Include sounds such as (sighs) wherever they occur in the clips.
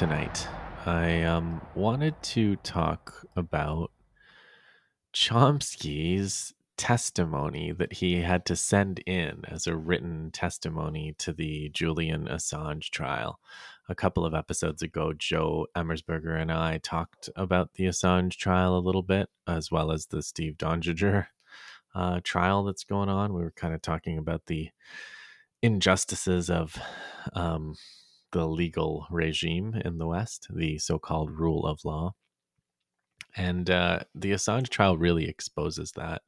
tonight. I um, wanted to talk about Chomsky's testimony that he had to send in as a written testimony to the Julian Assange trial. A couple of episodes ago, Joe Emersberger and I talked about the Assange trial a little bit, as well as the Steve Donziger uh, trial that's going on. We were kind of talking about the injustices of um, the legal regime in the West, the so called rule of law. And uh, the Assange trial really exposes that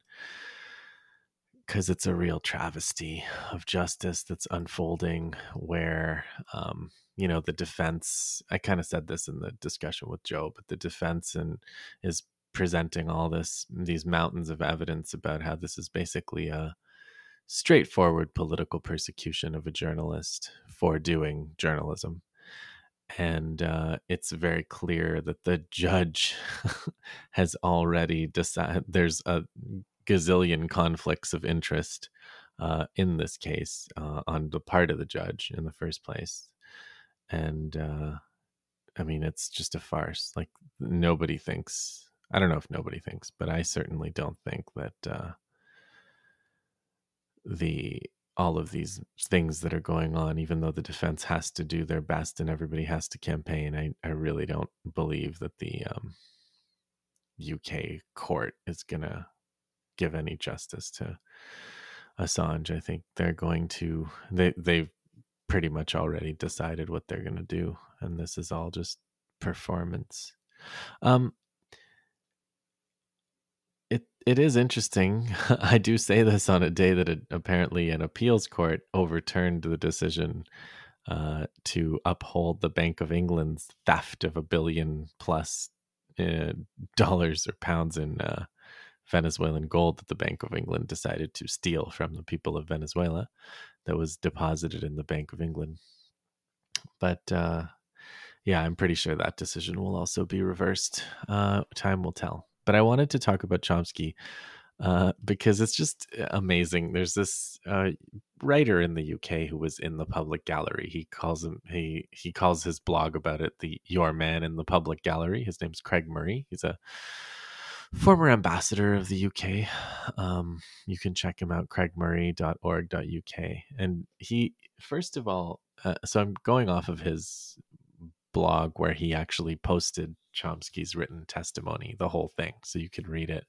because it's a real travesty of justice that's unfolding where um, you know the defense i kind of said this in the discussion with joe but the defense and is presenting all this these mountains of evidence about how this is basically a straightforward political persecution of a journalist for doing journalism and uh, it's very clear that the judge (laughs) has already decided there's a gazillion conflicts of interest uh, in this case uh, on the part of the judge in the first place. And uh, I mean, it's just a farce. Like, nobody thinks, I don't know if nobody thinks, but I certainly don't think that uh, the all of these things that are going on, even though the defense has to do their best and everybody has to campaign, I, I really don't believe that the um, UK court is going to give any justice to Assange. I think they're going to they they've pretty much already decided what they're going to do, and this is all just performance. Um, it is interesting. (laughs) I do say this on a day that it, apparently an appeals court overturned the decision uh, to uphold the Bank of England's theft of a billion plus uh, dollars or pounds in uh, Venezuelan gold that the Bank of England decided to steal from the people of Venezuela that was deposited in the Bank of England. But uh, yeah, I'm pretty sure that decision will also be reversed. Uh, time will tell. But I wanted to talk about Chomsky uh, because it's just amazing. There's this uh, writer in the UK who was in the public gallery. He calls him he he calls his blog about it the Your Man in the Public Gallery. His name's Craig Murray. He's a former ambassador of the UK. Um, you can check him out, craigmurray.org.uk. And he, first of all, uh, so I'm going off of his blog where he actually posted Chomsky's written testimony, the whole thing, so you can read it.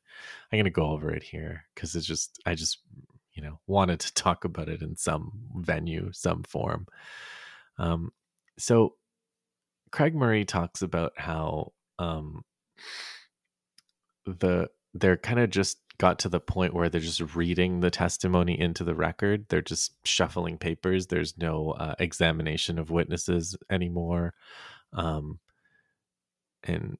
I'm going to go over it here because it's just, I just, you know, wanted to (laughs) talk about it in some venue, some form. Um, so Craig Murray talks about how, um, the they're kind of just got to the point where they're just reading the testimony into the record. They're just shuffling papers. There's no uh, examination of witnesses anymore. Um, and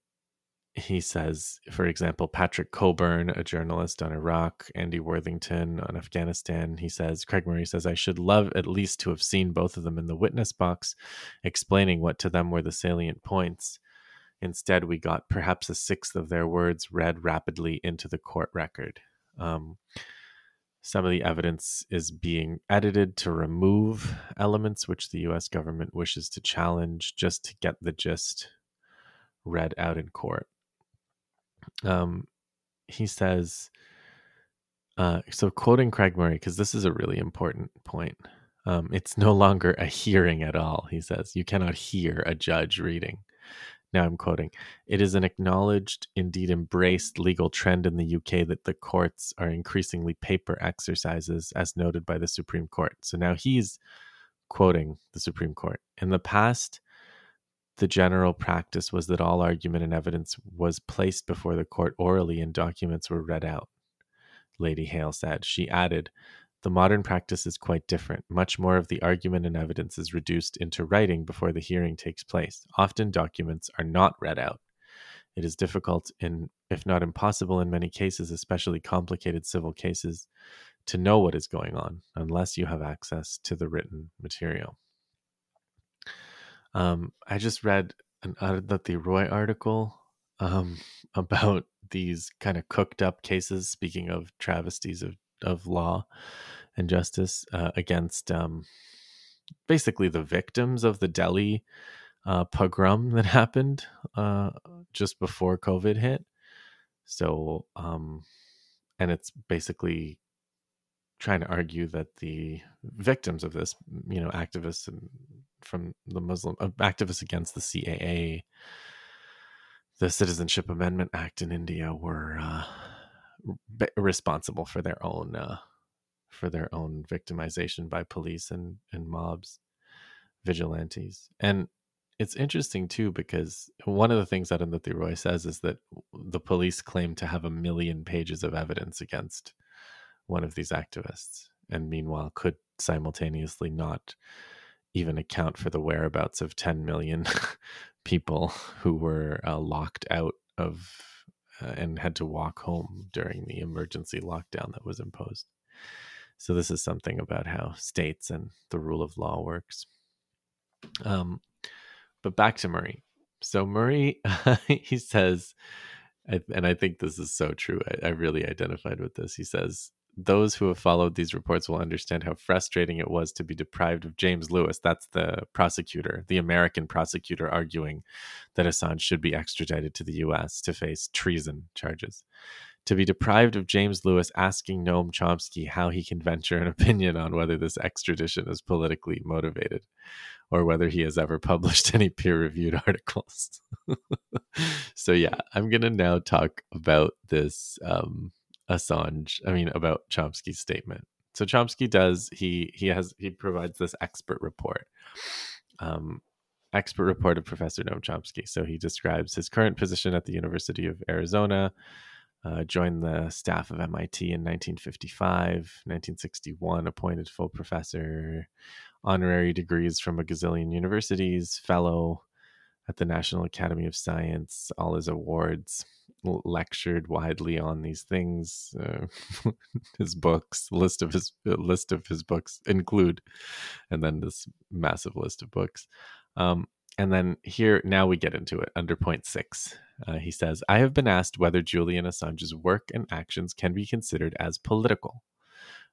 he says, for example, Patrick Cockburn, a journalist on Iraq, Andy Worthington on Afghanistan, he says, Craig Murray says, I should love at least to have seen both of them in the witness box, explaining what to them were the salient points. Instead, we got perhaps a sixth of their words read rapidly into the court record. Um, some of the evidence is being edited to remove elements which the US government wishes to challenge just to get the gist read out in court. Um, he says, uh, so quoting Craig Murray, because this is a really important point. Um, it's no longer a hearing at all, he says. You cannot hear a judge reading. Now I'm quoting, it is an acknowledged, indeed embraced legal trend in the UK that the courts are increasingly paper exercises, as noted by the Supreme Court. So now he's quoting the Supreme Court. In the past, the general practice was that all argument and evidence was placed before the court orally and documents were read out. Lady Hale said. She added, the modern practice is quite different. Much more of the argument and evidence is reduced into writing before the hearing takes place. Often documents are not read out. It is difficult, in, if not impossible, in many cases, especially complicated civil cases, to know what is going on unless you have access to the written material. Um, I just read an the Roy article um, (laughs) about these kind of cooked up cases. Speaking of travesties of of law and justice uh, against um, basically the victims of the Delhi uh, pogrom (laughs) that happened uh, just before COVID hit. So, um, and it's basically trying to argue that the victims of this, you know, activists from the Muslim uh, activists against the CAA, the Citizenship Amendment Act in India, were uh, responsible for their own uh, for their own victimization by police and and mobs, vigilantes, and it's interesting too because one of the things that Arundhati Roy says is that the police claim to have a million pages of evidence against one of these activists, and meanwhile could simultaneously not even account for the whereabouts of 10 million (laughs) people who were uh, locked out of uh, and had to walk home during the emergency lockdown that was imposed. So, this is something about how states and the rule of law works. Um, but back to Murray. So, Murray, (laughs) he says, and I think this is so true. I, I really identified with this. He says, those who have followed these reports will understand how frustrating it was to be deprived of James Lewis. That's the prosecutor, the American prosecutor, arguing that Assange should be extradited to the US to face treason charges. To be deprived of James Lewis asking Noam Chomsky how he can venture an opinion on whether this extradition is politically motivated or whether he has ever published (laughs) any peer reviewed articles. (laughs) so, yeah, I'm going to now talk about this. Um, Assange, I mean about Chomsky's statement. So Chomsky does he he has he provides this expert report. Um, expert report of Professor Noam Chomsky. So he describes his current position at the University of Arizona, uh, joined the staff of MIT in 1955, 1961, appointed full professor, honorary degrees from a gazillion universities, fellow at the National Academy of Science, all his awards, lectured widely on these things. Uh, (laughs) his books, list of his list of his books include, and then this massive list of books. Um, and then here, now we get into it under point six. Uh, he says, I have been asked whether Julian Assange's work and actions can be considered as political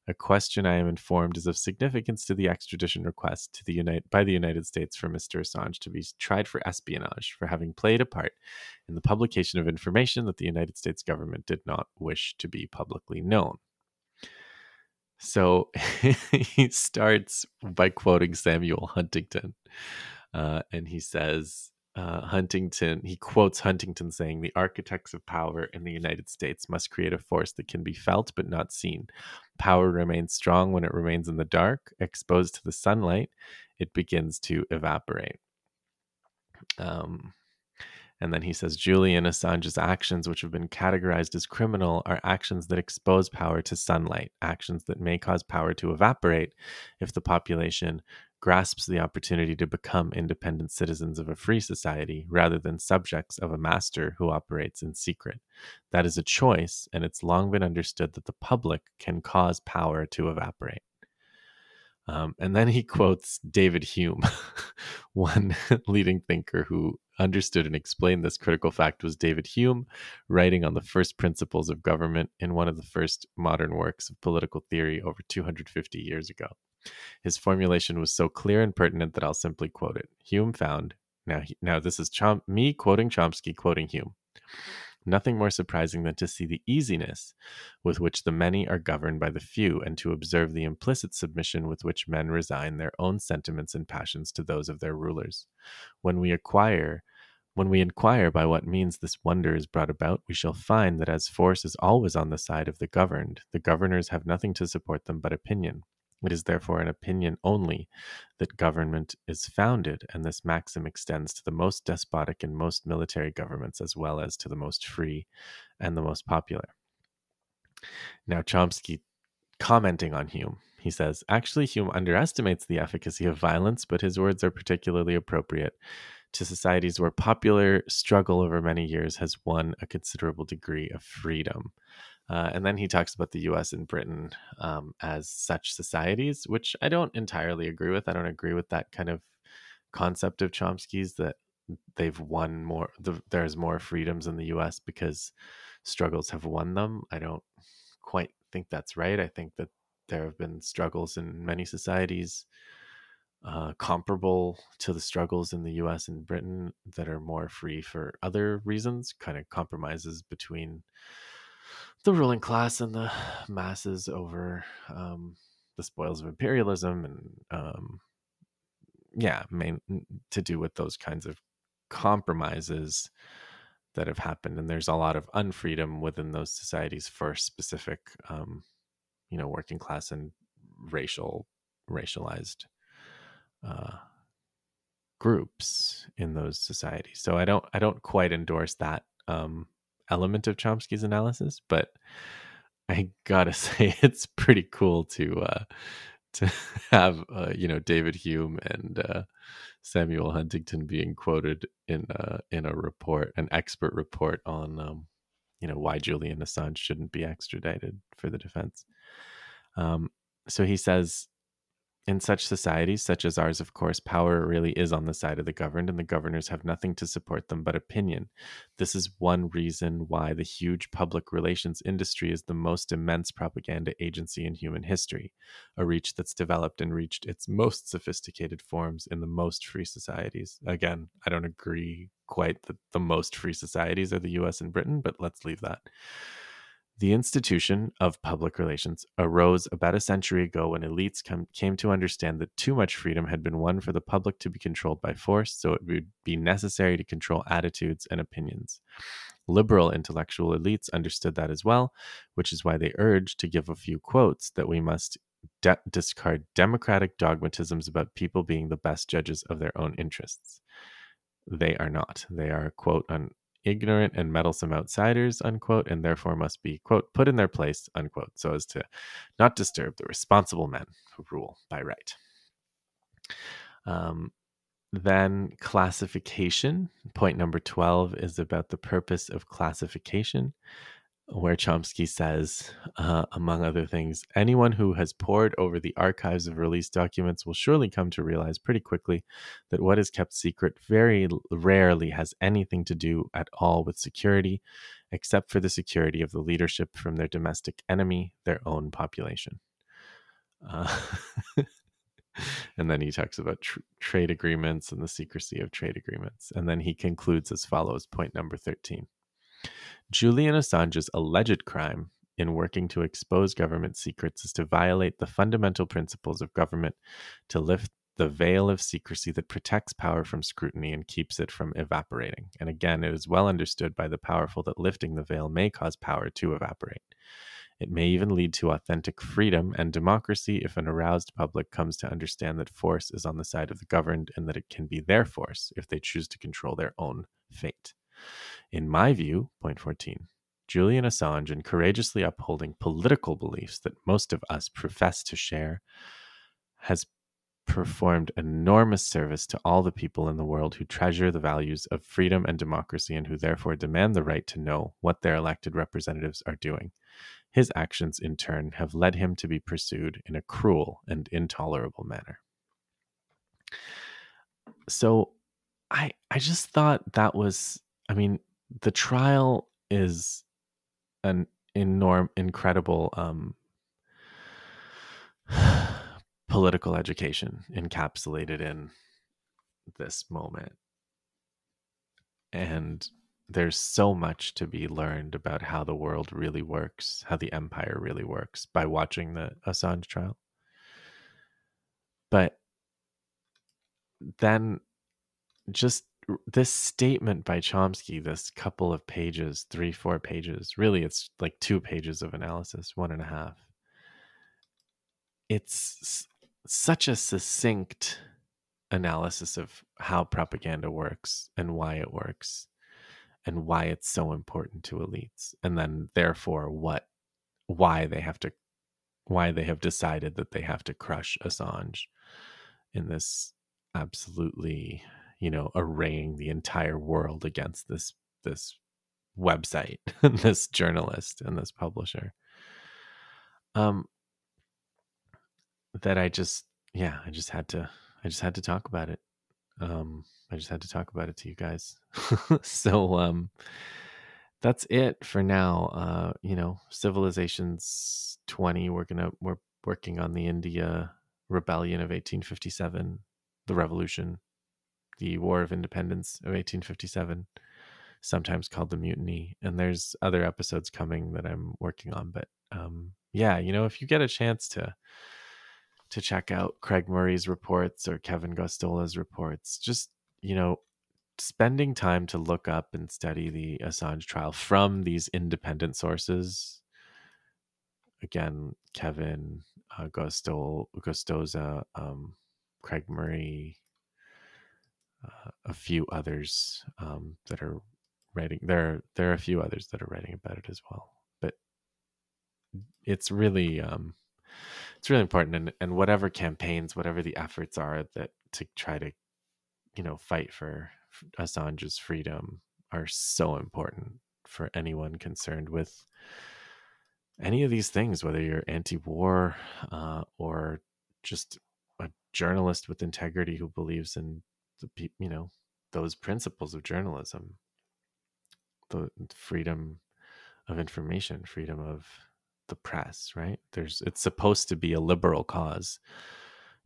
a question I am informed is of significance to the extradition request to the United, by the United States for Mr. Assange to be tried for espionage for having played a part in the publication of information that the United States government did not wish to be publicly known. So (laughs) he starts by quoting Samuel Huntington, uh, and he says, uh, Huntington, he quotes Huntington saying, The architects of power in the United States must create a force that can be felt but not seen. Power remains strong when it remains in the dark. Exposed to the sunlight, it begins to evaporate. Um, and then he says Julian Assange's actions, which have been categorized as criminal, are actions that expose power to sunlight, actions that may cause power to evaporate if the population grasps the opportunity to become independent citizens of a free society rather than subjects of a master who operates in secret. That is a choice, and it's long been understood that the public can cause power to evaporate. Um, and then he (laughs) quotes David Hume, (laughs) one (laughs) leading thinker who understood and explained this critical fact was David Hume, writing on the first principles of government in one of the first modern works of political theory over 250 years ago. His formulation was so clear and pertinent that I'll simply quote it. Hume found, now, now this is Chom- me quoting Chomsky, quoting Hume. Nothing more surprising than to see the easiness with which the many are governed by the few, and to observe the implicit submission with which men resign their own sentiments and passions to those of their rulers. When we acquire when we inquire by what means this wonder is brought about, we shall find that as force is always on the side of the governed, the governors have nothing to support them but opinion. It is therefore an opinion only that government is founded, and this maxim extends to the most despotic and most military governments, as well as to the most free and the most popular. Now, Chomsky, commenting on Hume, he says, actually, Hume underestimates the efficacy of violence, but his words are particularly appropriate to societies where popular struggle over many years has won a considerable degree of freedom. Uh, and then he talks about the US and Britain um, as such societies, which I don't entirely agree with. I don't agree with that kind of concept of Chomsky's that they've won more, the, there's more freedoms in the US because struggles have won them. I don't quite think that's right. I think that there have been struggles in many societies uh, comparable to the struggles in the US and Britain that are more free for other reasons, kind of compromises between the ruling class and the masses over um, the spoils of imperialism and um, yeah main to do with those kinds of compromises that have happened. And there's a lot of unfreedom within those societies for specific um, you know working class and racial racialized uh, groups in those societies. So i don't i don't quite endorse that um, element of chomsky's analysis but i gotta (laughs) say it's pretty cool to uh, to (laughs) have uh, you know David Hume and uh, Samuel Huntington being quoted in uh, in a report, an expert report on um, you know why Julian Assange shouldn't be extradited for the defense. Um, so he says in such societies, such as ours, of course, power really is on the side of the governed, and the governors have nothing to support them but opinion. This is one reason why the huge public relations industry is the most immense propaganda agency in human history, a reach that's developed and reached its most sophisticated forms in the most free societies. Again, I don't agree quite that the most free societies are the US and Britain, but let's leave that. The institution of public relations arose about a century ago when elites come, came to understand that too much freedom had been won for the public to be controlled by force, so it would be necessary to control attitudes and opinions. Liberal intellectual elites understood that as well, which is why they urged, to give a few quotes, that we must de- discard democratic dogmatisms about people being the best judges of their own interests. They are not. They are, quote, un- ignorant and meddlesome outsiders, unquote, and therefore must be, quote, put in their place, unquote, so as to not disturb the responsible men who rule by right. Um, then classification. Point number 12 is about the purpose of classification where Chomsky says, uh, among other things, anyone who has pored over the archives of released documents will surely come to realize pretty quickly that what is kept secret very rarely has anything to do at all with security, except for the security of the leadership from their domestic enemy, their own population. Uh, (laughs) and then he talks about tr- trade agreements and the secrecy of trade agreements. And then he concludes as follows point number 13. Julian Assange's alleged crime in working to expose government secrets is to violate the fundamental principles of government to lift the veil of secrecy that protects power from scrutiny and keeps it from evaporating. And again, it is well understood by the powerful that lifting the veil may cause power to evaporate. It may even lead to authentic freedom and democracy if an aroused public comes to understand that force is on the side of the governed and that it can be their force if they choose to control their own fate. In my view, point 14, Julian Assange, in courageously upholding political beliefs that most of us profess to share, has performed enormous service to all the people in the world who treasure the values of freedom and democracy and who therefore demand the right to know what their elected representatives are doing. His actions, in turn, have led him to be pursued in a cruel and intolerable manner. So I I just thought that was I mean, the trial is an enorm incredible um (sighs) political education encapsulated in this moment. And there's so much to be learned about how the world really works how the empire really works by watching the assange trial. But then just this statement by Chomsky, this couple of pages, three, four pages, really, it's like two pages of analysis, one and a half. It's such a succinct analysis of how propaganda works and why it works and why it's so important to elites and then therefore what why they have to why they have decided that they have to crush Assange in this absolutely you know arraying the entire world against this this website (laughs) this journalist and this publisher. Um that i just yeah i just had to i just had to talk about it. Um i just had to talk about it to you guys. (laughs) So um that's it for now. Uh you know civilizations 20 we're gonna we're working on the india rebellion of 1857 the revolution, the War of Independence of 1857, sometimes called the Mutiny. And there's other episodes coming that I'm working on. But um, yeah, you know, if you get a chance to to check out Craig Murray's reports or Kevin Gosztola's reports, just you know, spending time to look up and study the Assange trial from these independent sources. Again, Kevin uh, Gostol, Gostoza, um, Craig Murray, uh, a few others um, that are writing. There, there are a few others that are writing about it as well. But it's really, um, it's really important. And, and whatever campaigns, whatever the efforts are that to try to, you know, fight for Assange's freedom are so important for anyone concerned with any of these things, whether you're anti-war uh, or just a journalist with integrity who believes in the you know those principles of journalism, the freedom of information, freedom of the press. Right? There's it's supposed to be a liberal cause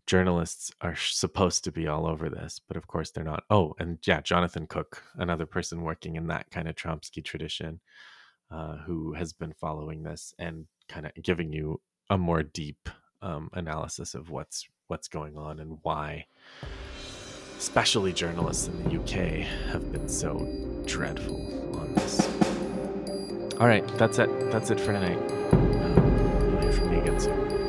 journalists are supposed to be all over this, but of course they're not. Oh, and yeah, Jonathan Cook, another person working in that kind of Chomsky tradition, uh, who has been following this and kind of giving you a more deep um, analysis of what's what's going on and why, especially journalists in the UK, have been so dreadful on this. All right, that's it. That's it for tonight. Um, you'll hear from me again soon.